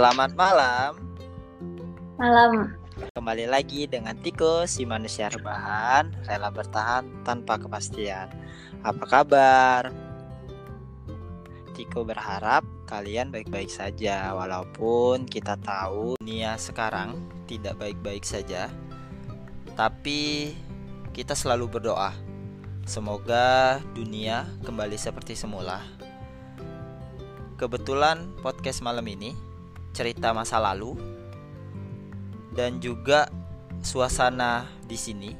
Selamat malam. Malam. Kembali lagi dengan Tiko, si manusia rebahan, rela bertahan tanpa kepastian. Apa kabar? Tiko berharap kalian baik-baik saja, walaupun kita tahu dunia sekarang tidak baik-baik saja. Tapi kita selalu berdoa, semoga dunia kembali seperti semula. Kebetulan podcast malam ini cerita masa lalu dan juga suasana di sini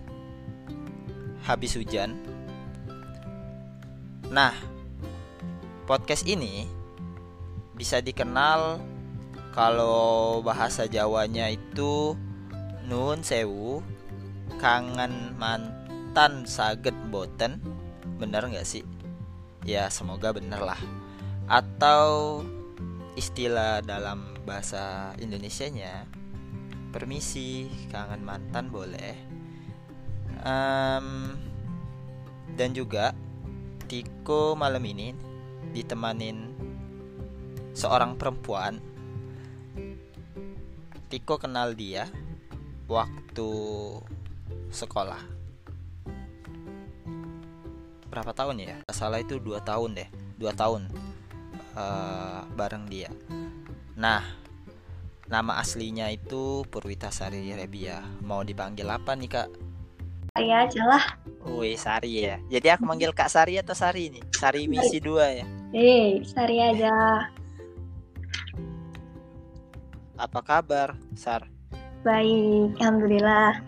habis hujan. Nah, podcast ini bisa dikenal kalau bahasa Jawanya itu nun sewu kangen mantan saget boten bener nggak sih? Ya semoga bener lah. Atau istilah dalam bahasa Indonesianya. Permisi kangen mantan boleh. Um, dan juga Tiko malam ini ditemanin seorang perempuan. Tiko kenal dia waktu sekolah. Berapa tahun ya? Salah itu dua tahun deh dua tahun uh, bareng dia. Nah, nama aslinya itu Purwita Sari Rebia. Mau dipanggil apa nih kak? Sari aja lah. Wih Sari ya. Jadi aku manggil Kak Sari atau Sari nih? Sari misi dua ya. Eh, Sari aja. Apa kabar, Sar? Baik, alhamdulillah.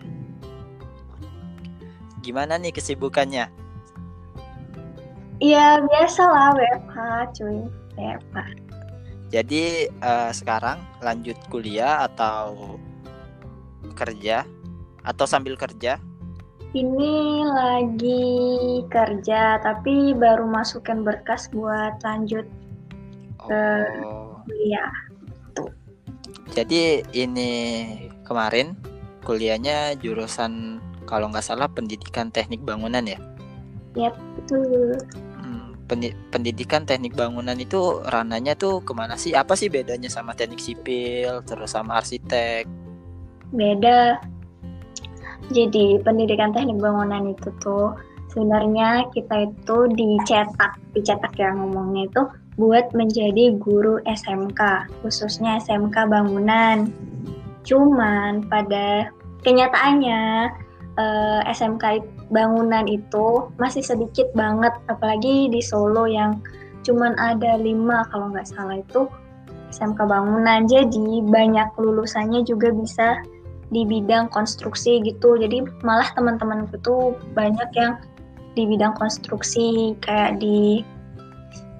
Gimana nih kesibukannya? Iya biasa lah WFH cuy. WFH. Jadi uh, sekarang lanjut kuliah atau kerja atau sambil kerja? Ini lagi kerja tapi baru masukin berkas buat lanjut ke Oh. kuliah. Jadi ini kemarin kuliahnya jurusan kalau nggak salah pendidikan teknik bangunan ya. Yap, betul. Pendi- pendidikan teknik bangunan itu rananya tuh ke mana sih? Apa sih bedanya sama teknik sipil terus sama arsitek? Beda. Jadi pendidikan teknik bangunan itu tuh sebenarnya kita itu dicetak, dicetak ya ngomongnya itu buat menjadi guru SMK, khususnya SMK bangunan. Cuman pada kenyataannya eh, SMK bangunan itu masih sedikit banget, apalagi di Solo yang cuman ada lima kalau nggak salah itu SMK bangunan. Jadi banyak lulusannya juga bisa di bidang konstruksi gitu. Jadi malah teman-temanku tuh banyak yang di bidang konstruksi kayak di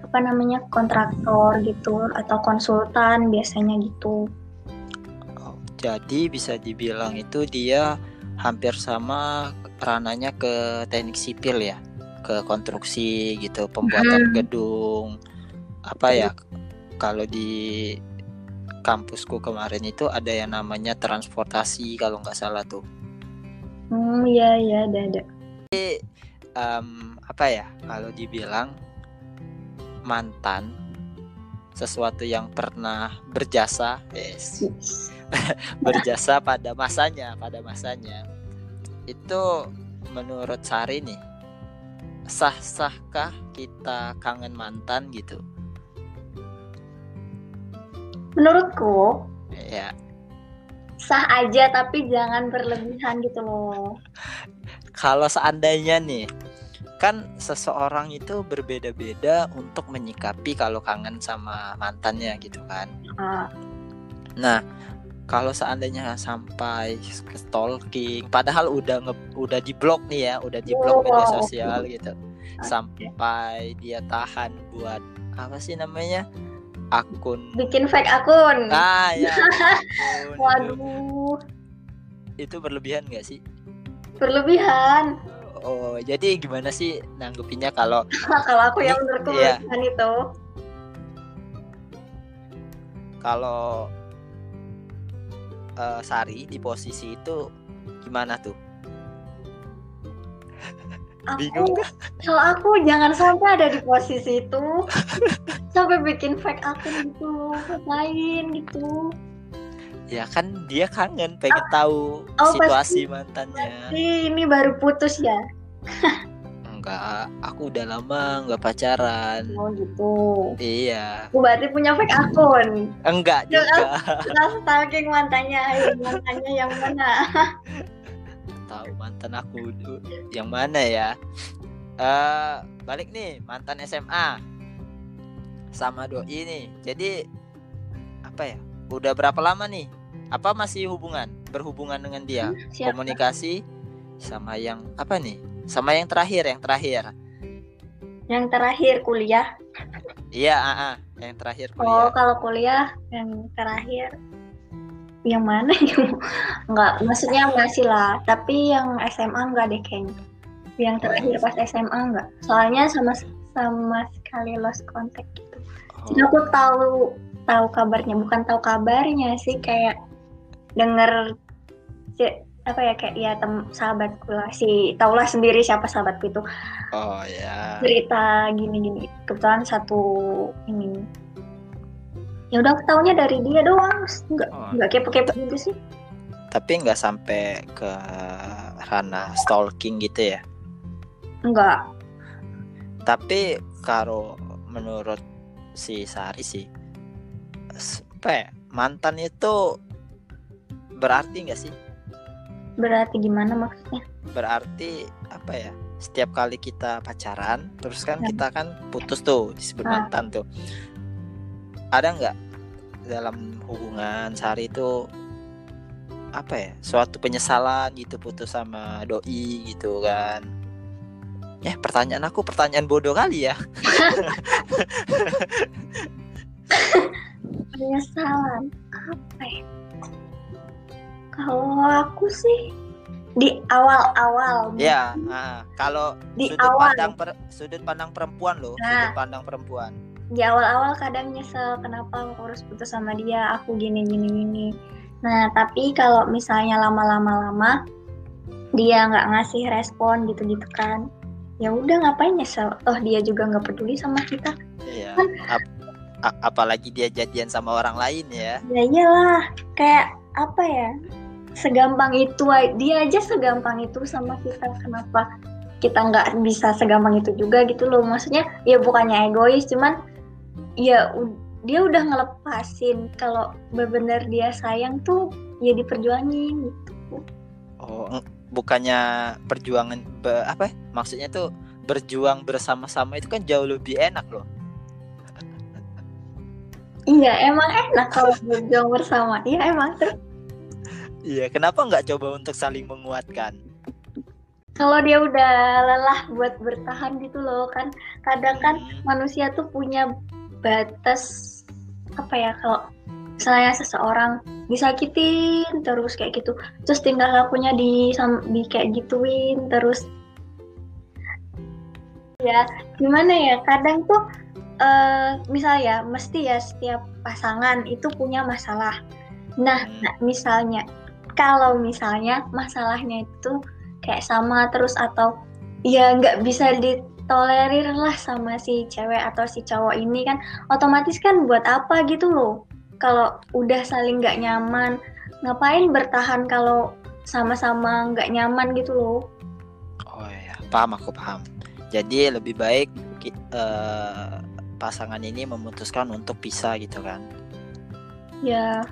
apa namanya kontraktor gitu atau konsultan biasanya gitu. Oh, jadi bisa dibilang itu dia hampir sama rananya ke teknik sipil ya, ke konstruksi gitu, pembuatan Hmm. gedung. Apa ya? Kalau di kampusku kemarin itu ada yang namanya transportasi kalau nggak salah tuh. Hmm, iya iya ada ada. Em, apa ya? Kalau dibilang mantan sesuatu yang pernah berjasa, yes, berjasa pada masanya, pada masanya. Itu menurut Sari nih, sah-sahkah kita kangen mantan gitu? Menurutku Ya, sah aja tapi jangan berlebihan gitu loh. kalau seandainya nih, kan seseorang itu berbeda-beda untuk menyikapi kalau kangen sama mantannya gitu kan. Ah, Nah, kalau seandainya sampai ke stalking, padahal udah nge, udah di blok nih ya, udah di blok media sosial gitu, sampai dia tahan buat apa sih namanya akun. bikin fake akun. Ah ya, Waduh, itu berlebihan gak sih? berlebihan. Oh, jadi gimana sih nanggepinnya kalau Kalau aku yang menurutku iya. berlebihan itu. kalau eh, Sari di posisi itu gimana tuh? aku Bingung nggak? kalau aku jangan sampai ada di posisi itu sampai bikin fake akun gitu lain gitu Ya kan dia kangen pengen tahu oh, situasi mantannya. Ih, ini baru putus ya Enggak, aku udah lama nggak pacaran. oh gitu Iya, aku berarti punya fake akun enggak juga. Setelah stalking mantannya ayo mantannya yang mana Tahu mantan aku yang mana ya? Eh, balik nih mantan SMA sama doi nih. Jadi apa ya? Udah berapa lama nih? Apa masih hubungan? Berhubungan dengan dia? siapa Komunikasi sama yang apa nih? Sama yang terakhir, yang terakhir. yang terakhir kuliah. Iya, ah, ah, yang terakhir oh kuliah. kalau kuliah yang terakhir. Yang mana? Nggak maksudnya masih lah. Tapi yang SMA nggak deh kayaknya. Yang terakhir pas SMA nggak. Soalnya sama sama sekali lost contact gitu. Jadi Oh, aku tahu tahu kabarnya. Bukan tahu kabarnya sih kayak denger apa ya kayak ya tem sahabatku lah si taulah sendiri siapa sahabatku itu oh ya. cerita gini-gini kebetulan satu ini ya udah aku taunya dari dia doang nggak Oh. nggak kepo-kepo gitu sih Tapi nggak sampai ke ranah stalking gitu ya. enggak Tapi kalau menurut si Sari sih, apa ya, mantan itu berarti nggak sih? Berarti gimana maksudnya Berarti apa ya? Setiap kali kita pacaran, terus kan Ya. kita kan putus tuh disebut Ah. mantan tuh. Ada nggak dalam hubungan Sari itu apa ya? Suatu penyesalan gitu putus sama doi gitu kan? Ya pertanyaan aku pertanyaan bodoh kali ya. penyesalan apa ya kalau aku sih di awal-awal Ya, ah, kalau di sudut awal pandang per- sudut pandang perempuan loh, Nah. sudut pandang perempuan. di awal-awal kadang nyesel kenapa aku harus putus sama dia aku gini gini gini nah tapi kalau misalnya lama-lama lama dia nggak ngasih respon gitu gitu kan ya udah ngapain nyesel oh dia juga nggak peduli sama kita Iya. Ap- apalagi dia jadian sama orang lain ya. ya iyalah kayak apa ya segampang itu dia aja segampang itu sama kita kenapa kita nggak bisa segampang itu juga gitu loh maksudnya ya bukannya egois cuman ya dia udah ngelepasin kalau bener-bener dia sayang tuh ya diperjuangin gitu Oh, bukannya perjuangan be- apa? ya? Maksudnya tuh berjuang bersama-sama itu kan jauh lebih enak loh. iya emang enak kalau berjuang bersama iya emang terus Iya, kenapa nggak coba untuk saling menguatkan? kalau dia udah lelah buat bertahan gitu loh kan. Kadang kan Hmm, manusia tuh punya batas apa ya kalau misalnya seseorang disakitin terus kayak gitu terus tinggal lakunya di di kayak gituin terus. Ya gimana ya kadang tuh eh misalnya mesti ya setiap pasangan itu punya masalah. Nah, nah misalnya kalau misalnya masalahnya itu kayak sama terus atau ya nggak bisa ditolerir lah sama si cewek atau si cowok ini kan otomatis kan buat apa gitu loh kalau udah saling nggak nyaman ngapain bertahan kalau sama-sama nggak nyaman gitu loh Oh ya, paham aku paham. Jadi lebih baik eh, pasangan ini memutuskan untuk pisah gitu kan. ya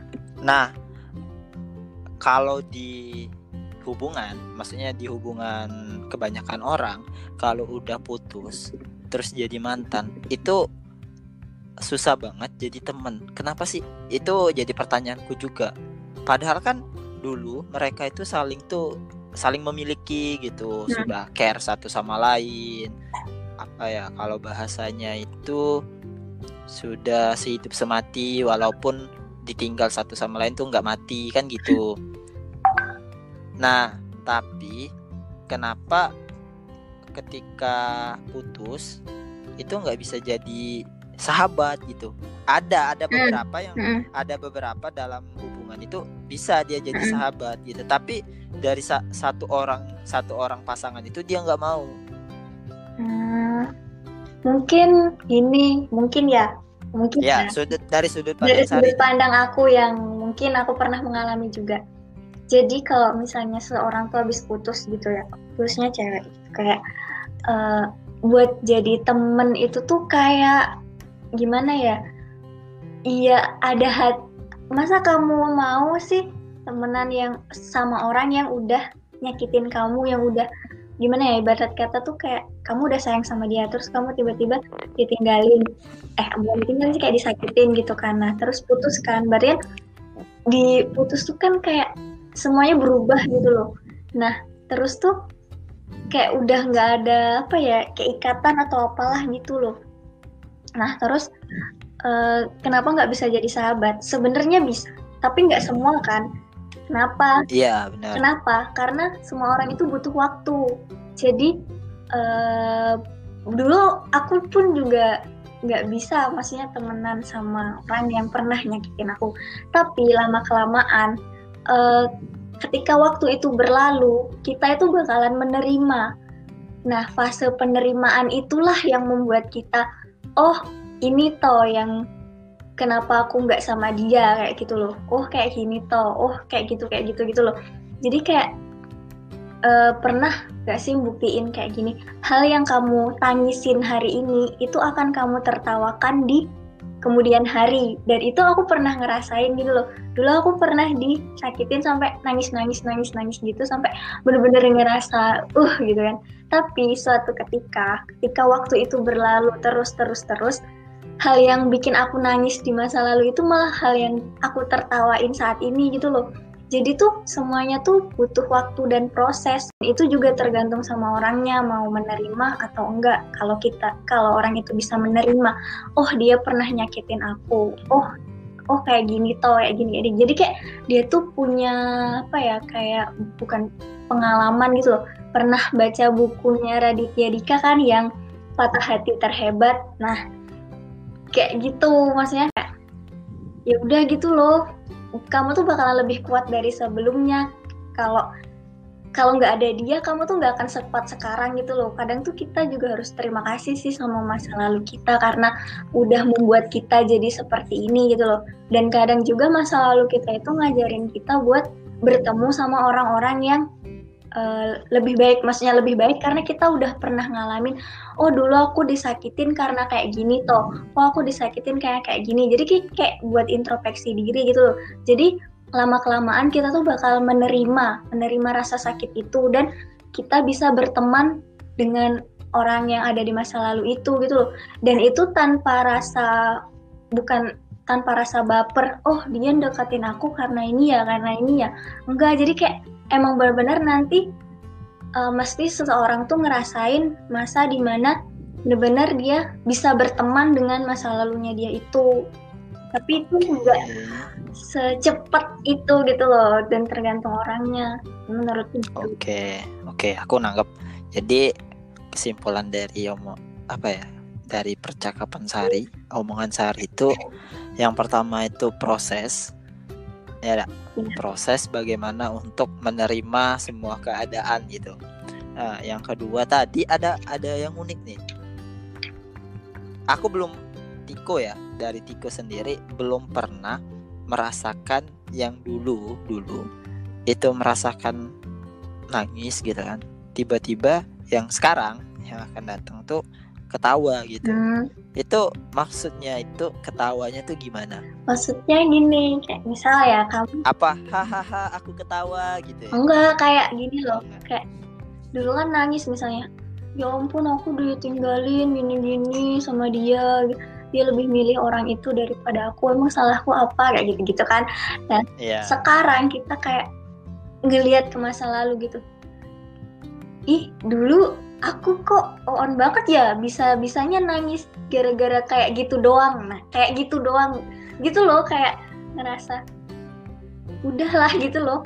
Nah, kalau di hubungan, maksudnya di hubungan kebanyakan orang, kalau udah putus terus jadi mantan, itu susah banget jadi temen. Kenapa sih? Itu jadi pertanyaanku juga. Padahal kan dulu mereka itu saling tuh saling memiliki gitu, Hmm. sudah care satu sama lain. Apa ya? Kalau bahasanya itu sudah sehidup semati walaupun ditinggal satu sama lain tuh nggak mati kan gitu. Nah, tapi kenapa ketika putus itu nggak bisa jadi sahabat gitu? Ada ada Hmm. beberapa yang Mm-mm. ada beberapa dalam hubungan itu bisa dia jadi Mm-mm. sahabat gitu. Tapi dari sa- satu orang satu orang pasangan itu dia nggak mau. Hmm, mungkin ini, mungkin ya, mungkin ya, ya. sudut dari sudut Dari pandang Sari. sudut pandang aku yang mungkin aku pernah mengalami juga. Jadi kalau misalnya seorang tuh habis putus gitu ya, putusnya cewek gitu, kayak eh, buat jadi temen itu tuh kayak gimana ya? Iya ada hat masa kamu mau sih temenan yang sama orang yang udah nyakitin kamu yang udah gimana ya ibarat kata tuh kayak kamu udah sayang sama dia terus kamu tiba-tiba ditinggalin. Eh bukan ditinggalin sih kayak disakitin gitu nah terus putus kan. Berarti kan diputus tuh kan kayak semuanya berubah gitu loh. Nah terus tuh kayak udah nggak ada apa ya kayak ikatan atau apalah gitu loh. Nah terus eh, kenapa nggak bisa jadi sahabat? Sebenarnya bisa tapi nggak semua kan kenapa Iya, benar. Kenapa? Karena semua orang itu butuh waktu. Jadi eh, dulu aku pun juga nggak bisa, maksudnya temenan sama orang yang pernah nyakitin aku. Tapi lama kelamaan, eh, ketika waktu itu berlalu, kita itu bakalan menerima. Nah, fase penerimaan itulah yang membuat kita, oh ini toh yang kenapa aku nggak sama dia kayak gitu loh. Oh kayak gini toh. Oh kayak gitu kayak gitu gitu loh. Jadi kayak eh, pernah gak sih buktiin kayak gini hal yang kamu tangisin hari ini itu akan kamu tertawakan di kemudian hari. Dan itu aku pernah ngerasain gitu loh. Dulu aku pernah disakitin sampai nangis nangis nangis nangis gitu sampai bener-bener ngerasa uh gitu kan. Tapi suatu ketika ketika waktu itu berlalu terus terus terus hal yang bikin aku nangis di masa lalu itu malah hal yang aku tertawain saat ini gitu loh. Jadi tuh semuanya tuh butuh waktu dan proses. Itu juga tergantung sama orangnya mau menerima atau enggak. Kalau kita kalau orang itu bisa menerima, oh dia pernah nyakitin aku. Oh oh kayak gini toh kayak gini, gini. Jadi kayak dia tuh punya apa ya kayak bukan pengalaman gitu loh. Pernah baca bukunya Raditya Dika kan yang patah hati terhebat. Nah, kayak gitu maksudnya kayak ya udah gitu loh. Kamu tuh bakalan lebih kuat dari sebelumnya. Kalau kalau nggak ada dia kamu tuh nggak akan sekuat sekarang gitu loh. Kadang tuh kita juga harus terima kasih sih sama masa lalu kita karena udah membuat kita jadi seperti ini gitu loh. Dan kadang juga masa lalu kita itu ngajarin kita buat bertemu sama orang-orang yang uh, lebih baik maksudnya lebih baik karena kita udah pernah ngalamin oh dulu aku disakitin karena kayak gini toh oh aku disakitin kayak kayak gini. Jadi kayak, kayak buat introspeksi diri gitu loh. Jadi lama kelamaan kita tuh bakal menerima menerima rasa sakit itu dan kita bisa berteman dengan orang yang ada di masa lalu itu gitu loh. Dan itu tanpa rasa bukan tanpa rasa baper oh dia deketin aku karena ini ya karena ini ya enggak jadi kayak emang benar-benar nanti uh, mesti seseorang tuh ngerasain masa di mana benar-benar dia bisa berteman dengan masa lalunya dia itu tapi itu juga secepat itu gitu loh dan tergantung orangnya menurutku. Oke, okay. oke, okay, aku nanggap. Jadi kesimpulan dari omong apa ya? Dari percakapan Sari, omongan Sari itu yang pertama itu proses, ya, ya. proses bagaimana untuk menerima semua keadaan gitu. Nah, yang kedua tadi ada ada yang unik nih. Aku belum Tiko ya dari Tiko sendiri belum pernah merasakan yang dulu dulu itu merasakan nangis gitu kan tiba-tiba yang sekarang yang akan datang tuh ketawa gitu. Hmm, itu maksudnya itu ketawanya tuh gimana? Maksudnya gini kayak misal ya kamu apa? Hahaha aku ketawa gitu ya? Enggak kayak gini loh kayak dulu kan nangis misalnya. Ya ampun aku ditinggalin gini-gini sama dia. Dia lebih milih orang itu daripada aku. Emang salahku apa? Kayak gitu-gitu kan. Dan Iya. sekarang kita kayak ngelihat ke masa lalu gitu. Ih dulu aku kok on banget ya bisa bisanya nangis gara-gara kayak gitu doang. Nah kayak gitu doang. Gitu loh kayak ngerasa udahlah gitu loh.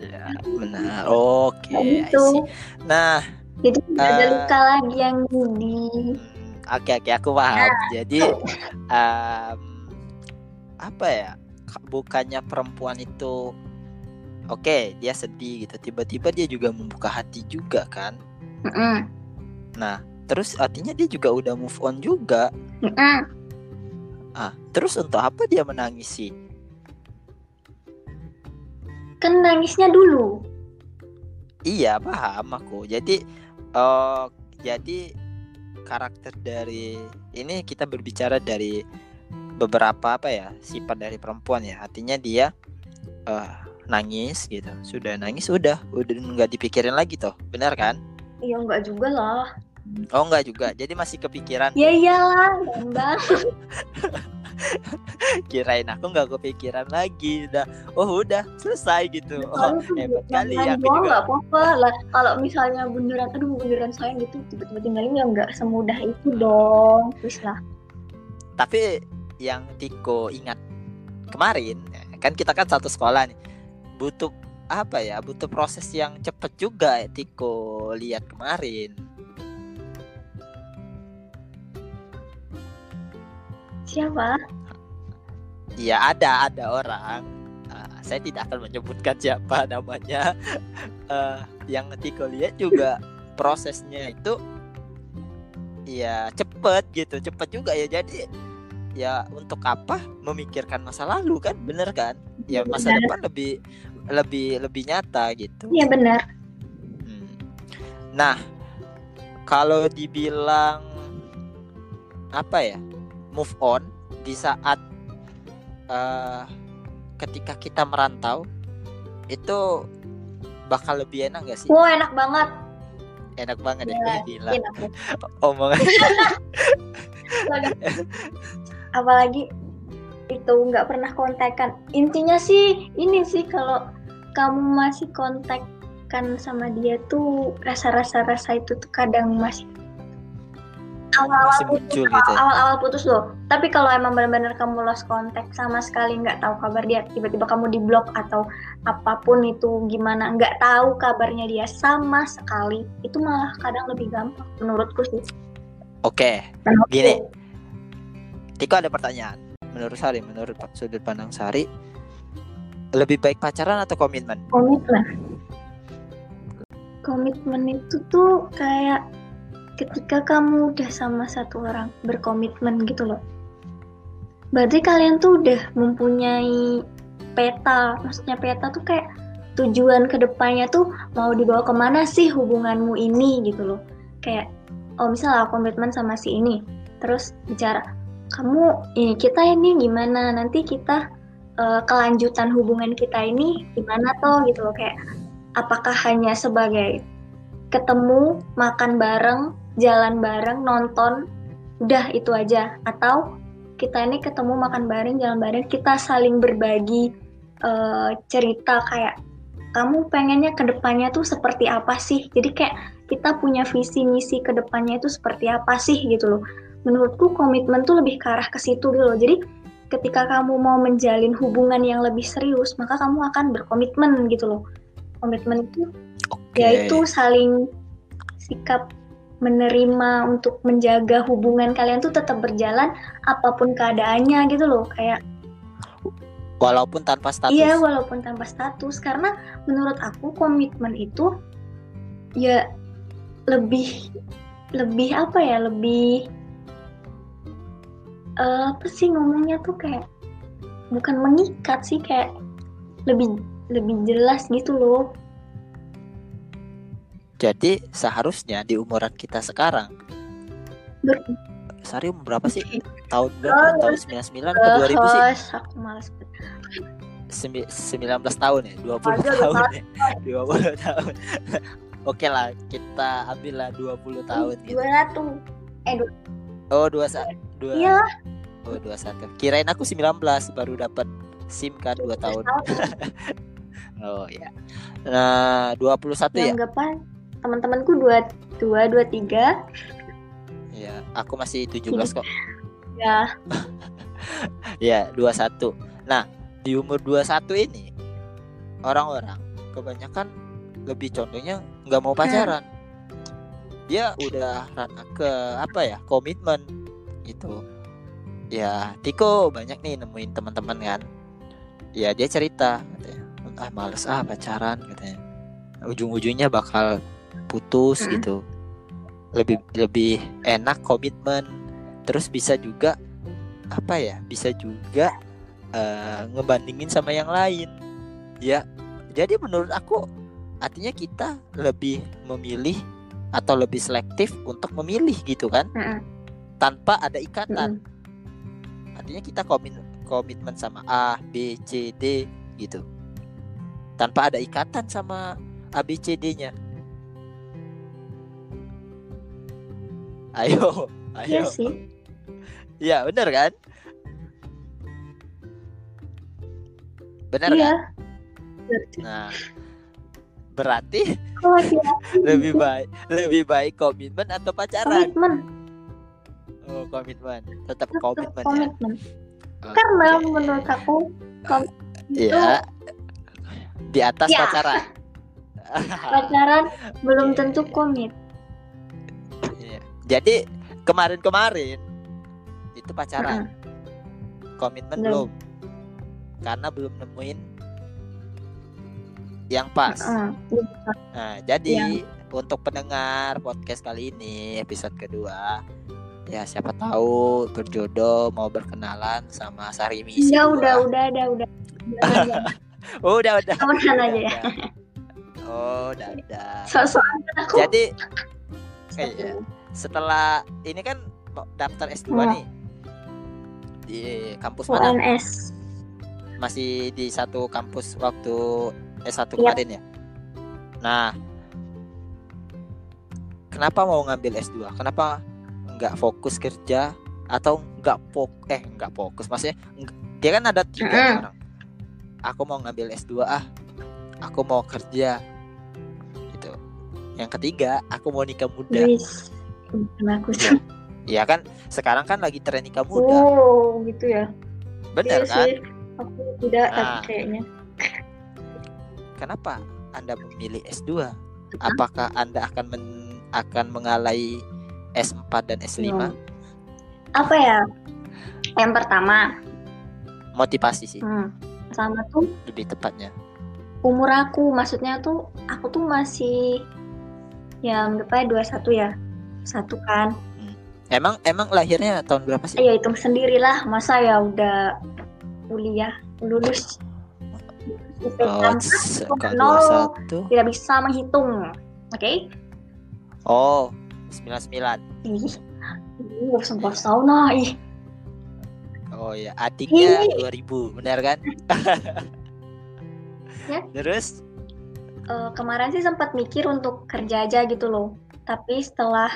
Ya, benar. Oke I gitu. nah jadi tidak ada Eh, luka lagi yang di hmm, oke oke aku paham. Jadi em, apa ya ka- bukannya perempuan itu oke dia sedih gitu tiba-tiba dia juga membuka hati juga kan Mm-mm. Nah, terus artinya dia juga udah move on juga. Mm-mm. Ah, terus untuk apa dia menangis sih? kan nangisnya dulu Iya, paham aku. Jadi eh jadi karakter dari ini kita berbicara dari beberapa apa ya sifat dari perempuan ya. Artinya dia eh nangis gitu. Sudah nangis udah, udah nggak dipikirin lagi toh. Benar kan? iya enggak juga lah Oh enggak juga. Jadi masih kepikiran. ya iyalah bang Kirain aku nggak kepikiran lagi. Udah, oh udah selesai gitu. Oh, hebat kali jangan aku juga. nggak apa-apa lah kalau misalnya beneran aduh beneran sayang gitu tiba-tiba tinggalin ya nggak semudah itu dong terus lah Tapi yang Tiko ingat kemarin kan kita kan satu sekolah nih. Butuh apa ya? Butuh proses yang cepet juga ya Tiko lihat kemarin. siapa Iya ada ada orang. Ah, saya tidak akan menyebutkan siapa namanya. Eh, yang Tiko lihat juga prosesnya itu ya cepet gitu, cepet juga ya. Jadi ya untuk apa memikirkan masa lalu kan, bener kan? Ya masa depan lebih lebih lebih nyata gitu. iya benar Hmm. Nah, kalau dibilang apa ya, move on di saat eh, ketika kita merantau itu bakal lebih enak gak sih? wow enak banget Enak banget ya, Eh, gila. enak. Omongan apalagi itu nggak pernah kontekan intinya sih ini sih kalau kamu masih kontakkan sama dia tuh rasa-rasa rasa itu tuh kadang masih awal-awal putus gitu. ya. awal-awal putus loh tapi kalau emang benar-benar kamu lost contact sama sekali nggak tahu kabar dia tiba-tiba kamu di blok atau apa pun itu gimana nggak tahu kabarnya dia sama sekali itu malah kadang lebih gampang menurutku sih Oke, Menurutku. gini. Tiko ada pertanyaan. Menurut Sari, menurut sudut pandang Sari, lebih baik pacaran atau komitmen? komitmen. Komitmen itu tuh kayak ketika kamu udah sama satu orang berkomitmen gitu loh. Berarti kalian tuh udah mempunyai peta. Maksudnya peta tuh kayak tujuan ke depannya tuh mau dibawa ke mana sih hubunganmu ini gitu loh. Kayak oh misalnya komitmen sama si ini. Terus bicara kamu ini kita ini gimana? Nanti kita eh, kelanjutan hubungan kita ini gimana toh gitu loh kayak apakah hanya sebagai ketemu makan bareng jalan bareng nonton udah itu aja. Atau kita ini ketemu makan bareng jalan bareng kita saling berbagi eh, cerita kayak kamu pengennya ke depannya tuh seperti apa sih? Jadi kayak kita punya visi misi ke depannya itu seperti apa sih gitu loh. Menurutku komitmen tuh lebih ke arah ke situ gitu loh. Jadi ketika kamu mau menjalin hubungan yang lebih serius maka kamu akan berkomitmen gitu loh komitmen itu Oke. yaitu saling sikap menerima untuk menjaga hubungan kalian tuh tetap berjalan apa pun keadaannya gitu loh kayak walaupun tanpa status. iya walaupun tanpa status karena menurut aku komitmen itu ya lebih lebih apa ya lebih eh, apa sih ngomongnya tuh kayak bukan mengikat sih kayak lebih lebih jelas gitu loh Jadi seharusnya di umuran kita sekarang, Ber- Sari umur berapa sih? Tahun Oh, berapa? Tahun 99 ke 2000 sih? Host, aku banget. Sembi- 19 tahun ya, 20 Aduh, tahun ya. 20 tahun. Oke lah, kita ambil lah 20 tahun gitu. Dua ratu. Eh, dua. Oh, 21. Dua, Iya, Oh, 21. Kirain aku 19 baru dapat SIM kan 2 tahun. Oh ya. Nah, 21 ya? Anggapan teman-temanku dua, dua, dua, tiga. Ya, aku masih 17 kok. Ya, Ya, 21. Nah, di umur 21 ini orang-orang kebanyakan lebih condongnya nggak mau pacaran. Dia udah ke apa ya? komitmen gitu. Ya, Tiko banyak nih nemuin teman-teman kan. Ya, dia cerita katanya, "Ah, males ah pacaran," katanya. Ujung-ujungnya bakal putus Hmm. gitu. lebih lebih enak komitmen terus bisa juga apa ya bisa juga uh, ngebandingin sama yang lain ya jadi menurut aku artinya kita lebih memilih atau lebih selektif untuk memilih gitu kan Mm-mm. Tanpa ada ikatan. Artinya kita komit komitmen sama A B C D gitu. Tanpa ada ikatan sama A B C D nya ayo Iya ayo. sih. ya benar kan? Benar Iya. kan? Nah berarti dia lebih baik lebih baik komitmen atau pacaran? Komitmen, oh komitmen tetap tetap komitmen ya komitmen. Karena Oke. menurut aku komitmen itu ya di atas Ya. pacaran pacaran belum tentu komit. Iya. jadi kemarin-kemarin itu pacaran komitmen Belum. belum karena belum nemuin yang pas. Nah, jadi Yang- untuk pendengar podcast kali ini episode kedua ya siapa tahu berjodoh mau berkenalan sama Sarimi Ya dua. udah udah ada udah. Jangan, jangan. Oh, udah udah. Aja ya. Oh, udah udah. Sok-sokan aku. Jadi iya. setelah ini kan daftar S2 Hmm. nih di kampus mana? UNS. Masih di satu kampus waktu S1 Iya. kemarin ya. Nah, kenapa mau ngambil S2? Kenapa nggak fokus kerja atau nggak fok eh nggak fokus maksudnya dia kan ada tiga Mm-mm. orang. Aku mau ngambil S2 ah. Aku mau kerja. Gitu. Yang ketiga, aku mau nikah muda. Wis. Bagus. sih. Iya kan sekarang kan lagi tren nikah muda. Oh, gitu ya. Bener Iya kan? Aku tidak tapi Nah. kayaknya. Kenapa Anda memilih S2? Apakah Anda akan men- akan mengalai S4 dan S5? Hmm. Apa ya? Yang pertama, Motivasi sih hmm, sama tuh lebih tepatnya. umur aku, maksudnya tuh aku tuh masih ya anggap aja 21 ya. Satu kan. Emang emang lahirnya tahun berapa sih? Ya hitung sendirilah, masa ya udah kuliah, lulus. Oh, kok nol. 21. tidak bisa menghitung. Oke? Oh, 99. Ih, ih, sempat tahun lah. Ih, Oh ya, adiknya Ih. 2000, benar kan? Ya. Terus eh, kemarin sih sempat mikir untuk kerja aja gitu loh. Tapi setelah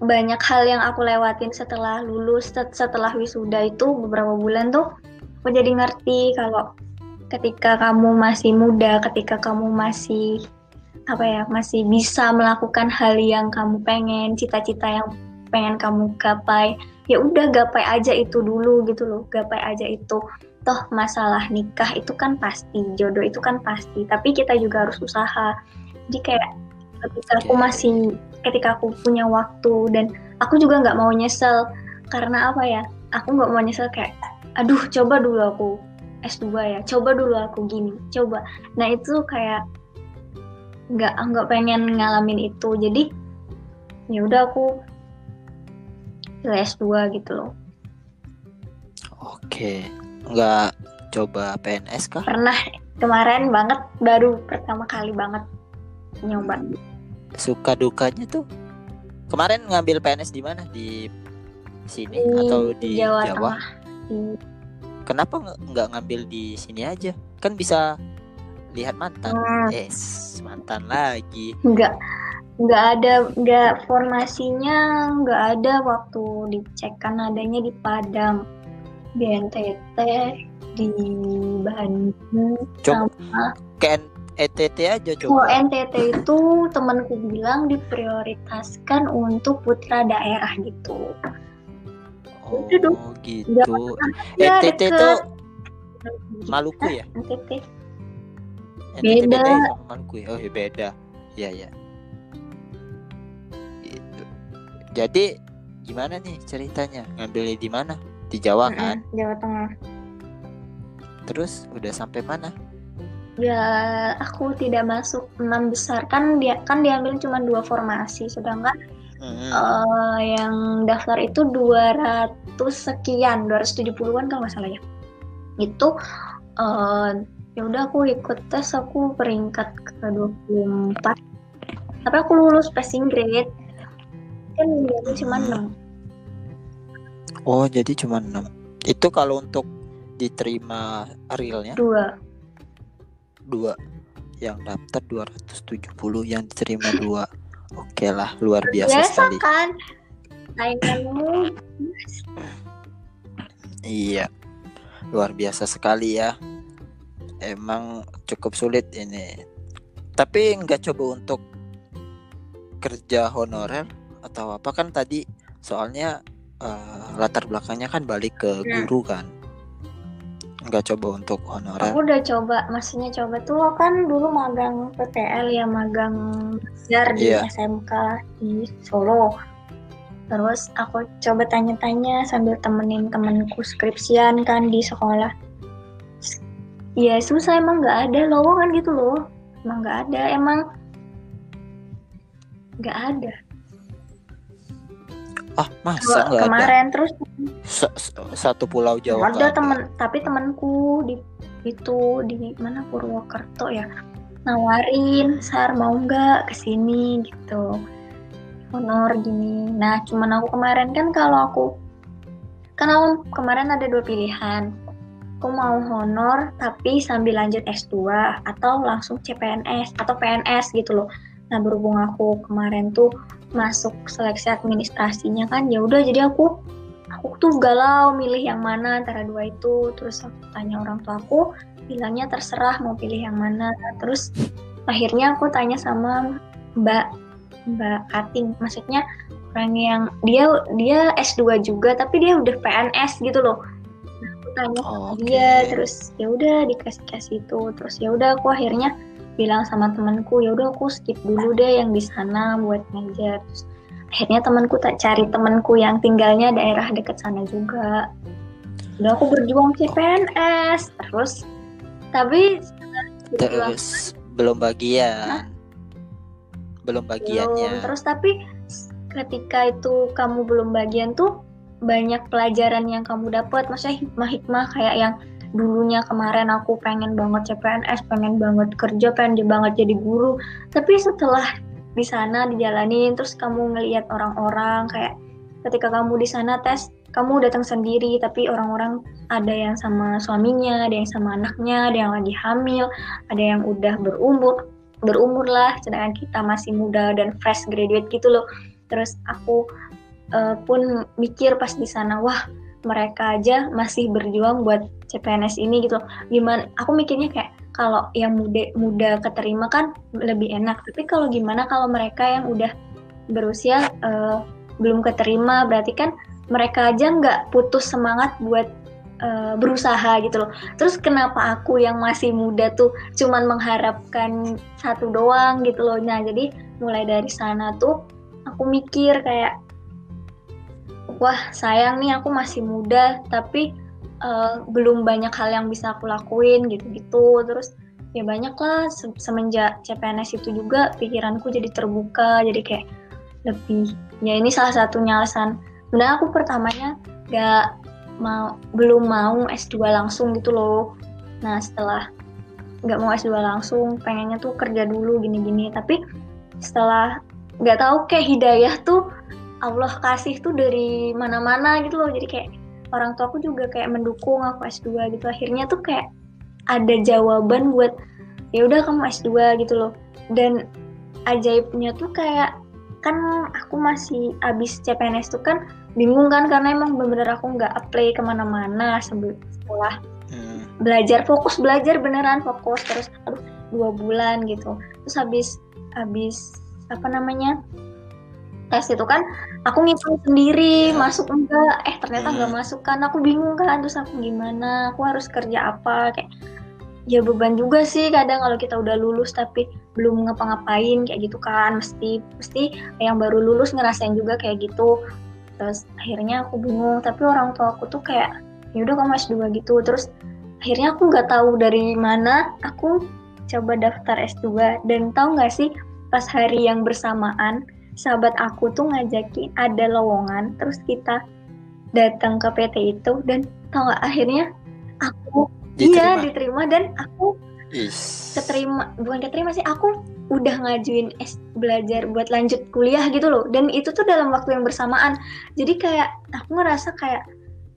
banyak hal yang aku lewatin setelah lulus, set- setelah wisuda itu beberapa bulan tuh, aku jadi ngerti kalau ketika kamu masih muda, ketika kamu masih apa ya, masih bisa melakukan hal yang kamu pengen, cita-cita yang pengen kamu gapai, ya udah gapai aja itu dulu gitu loh, gapai aja itu. Toh masalah nikah itu kan pasti jodoh itu kan pasti. Tapi kita juga harus usaha. Jadi kayak ketika aku masih ketika aku punya waktu dan aku juga nggak mau nyesel. Karena apa ya aku nggak mau nyesel kayak aduh coba dulu aku S2 ya coba dulu aku gini coba. Nah itu kayak nggak nggak pengen ngalamin itu jadi ya udah aku pilih S2 gitu loh oke, nggak coba PNS kah? pernah kemarin banget baru pertama kali banget nyoba Suka dukanya tuh kemarin ngambil PNS di mana? Di sini Di atau di Jawa, Jawa? Tengah di Kenapa nggak ngambil di sini aja? Kan bisa lihat mantan. Hmm, Yes, mantan lagi. nggak nggak ada nggak formasinya nggak ada waktu dicek kan adanya di Padang di NTT di Bandung sama ke N- ETT aja oh coba. NTT itu temanku bilang diprioritaskan untuk putra daerah gitu Oh, udah gitu. NTT deket. tuh Maluku ya? NTT NTT Beda. ya Maluku ya? Oh, iya beda. Iya, iya. Gitu. Jadi gimana nih ceritanya? Ngambilnya di mana? Di Jawa kan? Mm-mm, Jawa Tengah Terus udah sampai mana? ya aku tidak masuk enam besar kan dia kan diambil cuma dua formasi sedangkan Mm-mm. eh, yang daftar itu 200 sekian 270-an kalau nggak salah ya itu eh, ya udah aku ikut tes aku peringkat ke 24 tapi aku lulus passing grade kan dia cuma 6 Oh, jadi cuma 6. Itu kalau untuk diterima realnya? Dua. Dua. Yang daftar 270 yang diterima dua. Oke lah luar biasa, biasa sekali. kan? Iya. Luar biasa sekali ya emang cukup sulit ini tapi nggak coba untuk kerja honorer atau apa kan tadi soalnya eh, latar belakangnya kan balik ke Hmm. guru kan nggak coba untuk honorer Aku udah coba, maksudnya coba tuh kan dulu magang PTL ya magang belajar di Iya. SMK di Solo. Terus aku coba tanya-tanya sambil temenin temenku skripsian kan di sekolah. Ya susah emang nggak ada lowongan gitu loh. Emang nggak ada, emang nggak ada. ah masa Kalau nggak ada? kemarin terus Sa- sa- satu pulau Jawa ada temen tapi temanku di itu di mana Purwokerto ya nawarin sar mau nggak ke sini gitu. Honor gini. Nah cuman aku kemarin kan kalau aku kan aku kemarin ada dua pilihan aku mau honor tapi sambil lanjut S2 atau langsung CPNS atau PNS gitu loh. Nah berhubung aku kemarin tuh masuk seleksi administrasinya kan ya udah jadi aku aku tuh galau milih yang mana antara dua itu. Terus aku tanya orang tua aku bilangnya terserah mau pilih yang mana. Terus akhirnya aku tanya sama mbak mbak Kating maksudnya orang yang dia dia S2 juga tapi dia udah PNS gitu loh tanya sama Oke. dia terus ya udah dikasih kasih itu. Terus ya udah aku akhirnya bilang sama temanku ya udah aku skip dulu deh yang di sana buat ngajar terus akhirnya temanku tak cari temanku yang tinggalnya daerah dekat sana juga. Udah aku berjuang CPNS terus tapi Terus belum bagian. Belum bagiannya. belum. Terus tapi ketika itu kamu belum bagian tuh banyak pelajaran yang kamu dapat maksudnya hikmah-hikmah kayak yang dulunya kemarin aku pengen banget CPNS pengen banget kerja pengen banget jadi guru. Tapi setelah di sana dijalanin terus kamu ngelihat orang-orang kayak ketika kamu di sana tes kamu datang sendiri tapi orang-orang ada yang sama suaminya ada yang sama anaknya ada yang lagi hamil ada yang udah berumur berumur lah sedangkan kita masih muda dan fresh graduate gitu loh. Terus aku eh, pun mikir pas di sana wah mereka aja masih berjuang buat CPNS ini gitu. Gimana aku mikirnya kayak kalau yang muda muda keterima kan lebih enak. Tapi kalau gimana kalau mereka yang udah berusia eh, belum keterima berarti kan mereka aja nggak putus semangat buat eh, berusaha gitu loh. Terus kenapa aku yang masih muda tuh cuman mengharapkan satu doang gitu loh? Nah jadi mulai dari sana tuh aku mikir kayak wah sayang nih aku masih muda tapi eh, belum banyak hal yang bisa aku lakuin gitu-gitu. Terus ya banyak lah se- semenjak CPNS itu juga pikiranku jadi terbuka jadi kayak lebih ya ini salah satunya alasan sebenarnya aku pertamanya gak mau belum mau S2 langsung gitu loh. Nah setelah nggak mau S2 langsung pengennya tuh kerja dulu gini-gini. Tapi setelah nggak tahu kayak hidayah tuh Allah kasih tuh dari mana-mana gitu loh. Jadi kayak orang tua aku juga kayak mendukung aku S2 gitu. Akhirnya tuh kayak ada jawaban buat ya udah kamu S2 gitu loh. Dan ajaibnya tuh kayak kan aku masih abis CPNS tuh kan bingung kan karena emang bener-bener aku nggak apply ke mana-mana sebelum sekolah. Hmm. belajar fokus belajar beneran fokus. Terus aduh dua bulan gitu. Terus habis habis apa namanya tes itu kan aku ngitung sendiri masuk enggak. Eh ternyata nggak masuk kan. Aku bingung kan terus aku gimana? Aku harus kerja apa? Kayak ya beban juga sih kadang kalau kita udah lulus tapi belum ngapa-ngapain kayak gitu kan. Mesti mesti yang baru lulus ngerasain juga kayak gitu. Terus akhirnya aku bingung tapi orang tua aku tuh kayak ya udah kamu S2 gitu. Terus akhirnya aku nggak tahu dari mana aku coba daftar S2 dan tahu nggak sih pas hari yang bersamaan sahabat aku tuh ngajakin ada lowongan terus kita datang ke PT itu dan tahu nggak akhirnya aku iya Diterima. diterima dan aku Is. keterima bukan keterima sih aku udah ngajuin S belajar buat lanjut kuliah gitu loh dan itu tuh dalam waktu yang bersamaan jadi kayak aku ngerasa kayak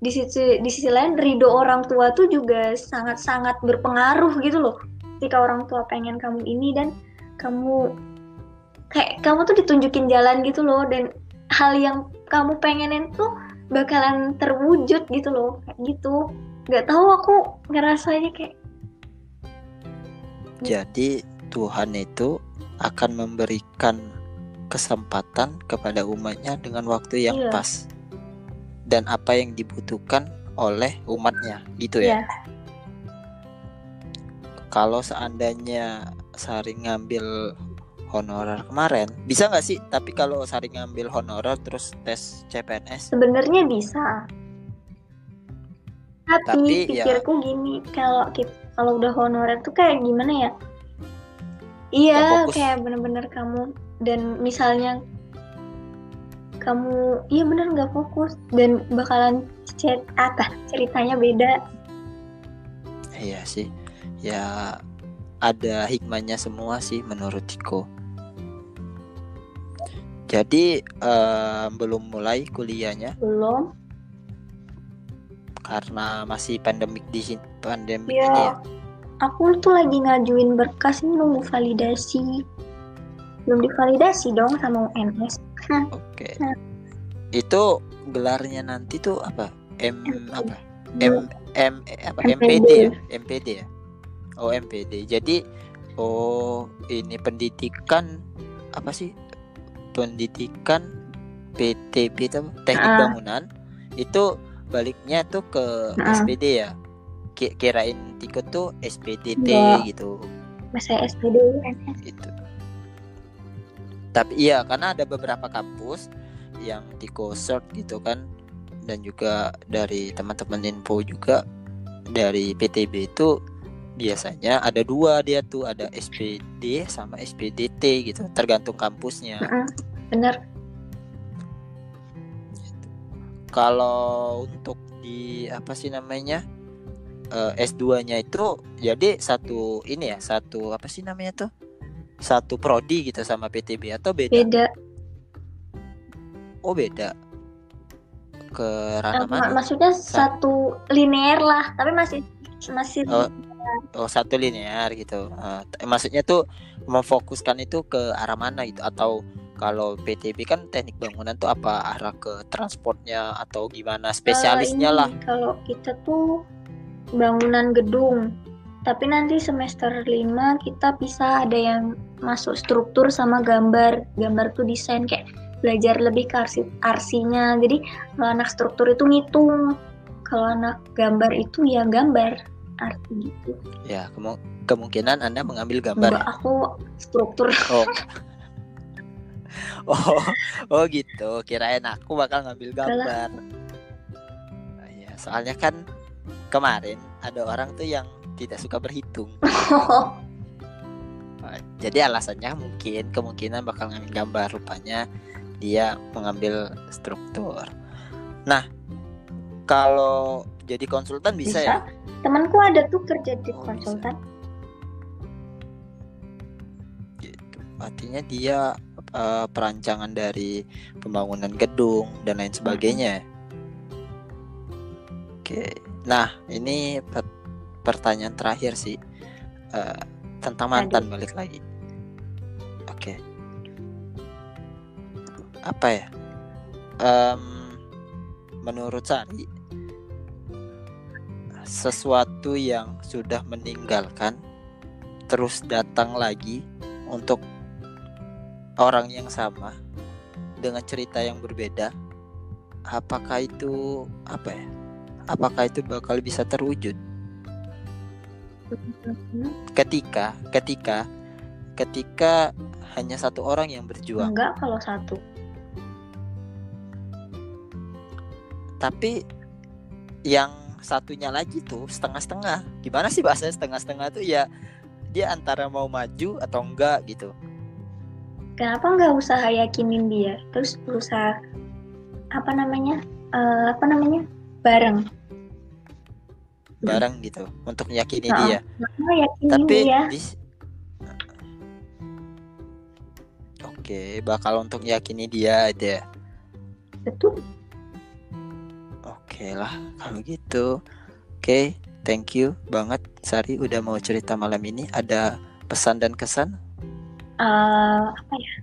di sisi di sisi lain ridho orang tua tuh juga sangat sangat berpengaruh gitu loh ketika orang tua pengen kamu ini dan kamu kayak kamu tuh ditunjukin jalan gitu loh dan hal yang kamu pengenin tuh bakalan terwujud gitu loh kayak gitu nggak tahu aku ngerasanya kayak Jadi Tuhan itu akan memberikan kesempatan kepada umatnya dengan waktu yang Iya. pas dan apa yang dibutuhkan oleh umatnya gitu ya. ya Kalau seandainya Sari ngambil honorer kemarin, bisa nggak sih? Tapi kalau Sari ngambil honorer terus tes CPNS, Sebenarnya bisa. Tapi, Tapi ya- pikirku gini, kalau kita kalau udah honorer tuh kayak gimana ya? Iya, kayak bener-bener kamu dan misalnya kamu iya bener nggak fokus dan bakalan chat apa ceritanya beda. iya sih. Ya ada hikmahnya semua sih menurut Tiko. Jadi eh, belum mulai kuliahnya Belum. karena masih pandemik di sini pandemik Iya. ini ya. Aku tuh lagi ngajuin berkas ini nunggu validasi. Belum divalidasi dong sama UNS. Oke. Nah. Itu gelarnya nanti tuh apa? M apa? Belum. M M apa? MPD. MPD ya? MPD ya? Oh, MPD. Jadi oh ini pendidikan apa sih? Pendidikan PTB itu? Teknik Ah. bangunan itu baliknya tuh ke Ah. SPD ya. Ki- Kirain Tiko tuh SPDT Enggak. gitu. Masa SPD itu tapi iya karena ada beberapa kampus yang Tiko search gitu kan dan juga dari teman-teman info juga dari PTB itu biasanya ada dua dia tuh ada SPD sama SPDT gitu tergantung kampusnya Bener. kalau untuk di apa sih namanya eh, S2-nya itu jadi satu ini ya satu apa sih namanya tuh satu prodi gitu sama PTB atau beda Beda. Oh beda. Ke ranah Eh, mana? mak- maksudnya satu linear lah, tapi masih masih Oh. Oh satu linear gitu. T- maksudnya tuh memfokuskan itu ke arah mana gitu atau kalau PTB kan teknik bangunan tuh apa arah ke transportnya atau gimana spesialisnya lah. ini, Kalau kita tuh bangunan gedung. Tapi nanti semester 5 kita bisa ada yang masuk struktur sama gambar. Gambar tuh desain kayak belajar lebih ke arsi arsinya. Jadi kalau anak struktur itu ngitung. Kalau anak gambar itu ya gambar arti gitu. Ya kemu- kemungkinan anda mengambil gambar. Enggak, ya? aku struktur. Oh. oh, oh gitu. Kirain aku bakal ngambil gambar. Nah, ya, soalnya kan kemarin ada orang tuh yang tidak suka berhitung. Nah, Jadi alasannya mungkin kemungkinan bakal ngambil gambar rupanya dia mengambil struktur. Nah, kalau jadi konsultan bisa, ya? Temanku ada tuh kerja di Oh, bisa. konsultan. Gitu. Artinya dia eh, perancangan dari pembangunan gedung dan lain sebagainya. Oke. Nah, ini per- pertanyaan terakhir sih Eh, tentang mantan balik lagi. Oke. Apa ya? Em, menurut Sari, sesuatu yang sudah meninggalkan terus datang lagi untuk orang yang sama dengan cerita yang berbeda, apakah itu apa ya? Apakah itu bakal bisa terwujud? ketika ketika ketika hanya satu orang yang berjuang Enggak kalau satu. tapi yang satunya lagi tuh setengah-setengah. Gimana sih bahasanya setengah-setengah tuh? Ya dia antara mau maju atau enggak gitu. Kenapa nggak usaha yakinin dia? Terus berusaha apa namanya uh, apa namanya bareng. Bareng gitu untuk yakini Nah, dia. yakinin tapi dia. di- oke bakal untuk yakini dia aja. Betul oke lah kalau gitu. Oke thank you banget Sari udah mau cerita malam ini. Ada pesan dan kesan? Eh, apa ya?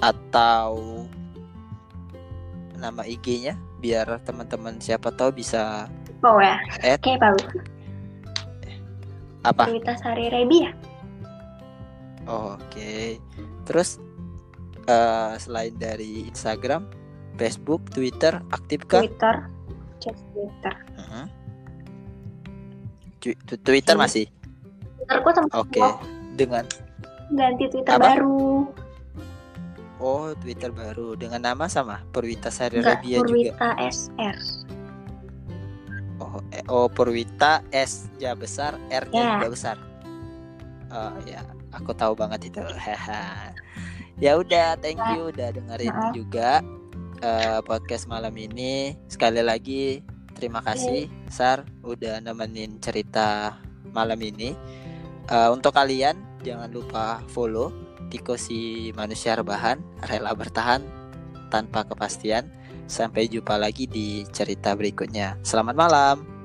Atau nama IG-nya biar teman-teman siapa tahu bisa oh ya. oke bagus apa? Cerita Sari Rebi ya? Oh, Oke. Terus eh, selain dari Instagram, Facebook, Twitter, aktifkah? Twitter cek Twitter. Twi- tu- Twitter masih. Twitterku sempat Oke. lock, Dengan ganti Twitter Apa? baru oh Twitter baru dengan nama sama Purwita Sari enggak juga. Purwita SR Oh, eh, oh Purwita S ja besar, R-nya Ya. juga besar. Oh ya, aku tahu banget itu. Haha. Ya udah, thank you udah dengerin Maaf. juga eh, podcast malam ini. Sekali lagi terima kasih Sar udah nemenin cerita malam ini. Eh, untuk kalian jangan lupa follow Tiko si manusia rebahan rela bertahan tanpa kepastian. Sampai jumpa lagi di cerita berikutnya. Selamat malam.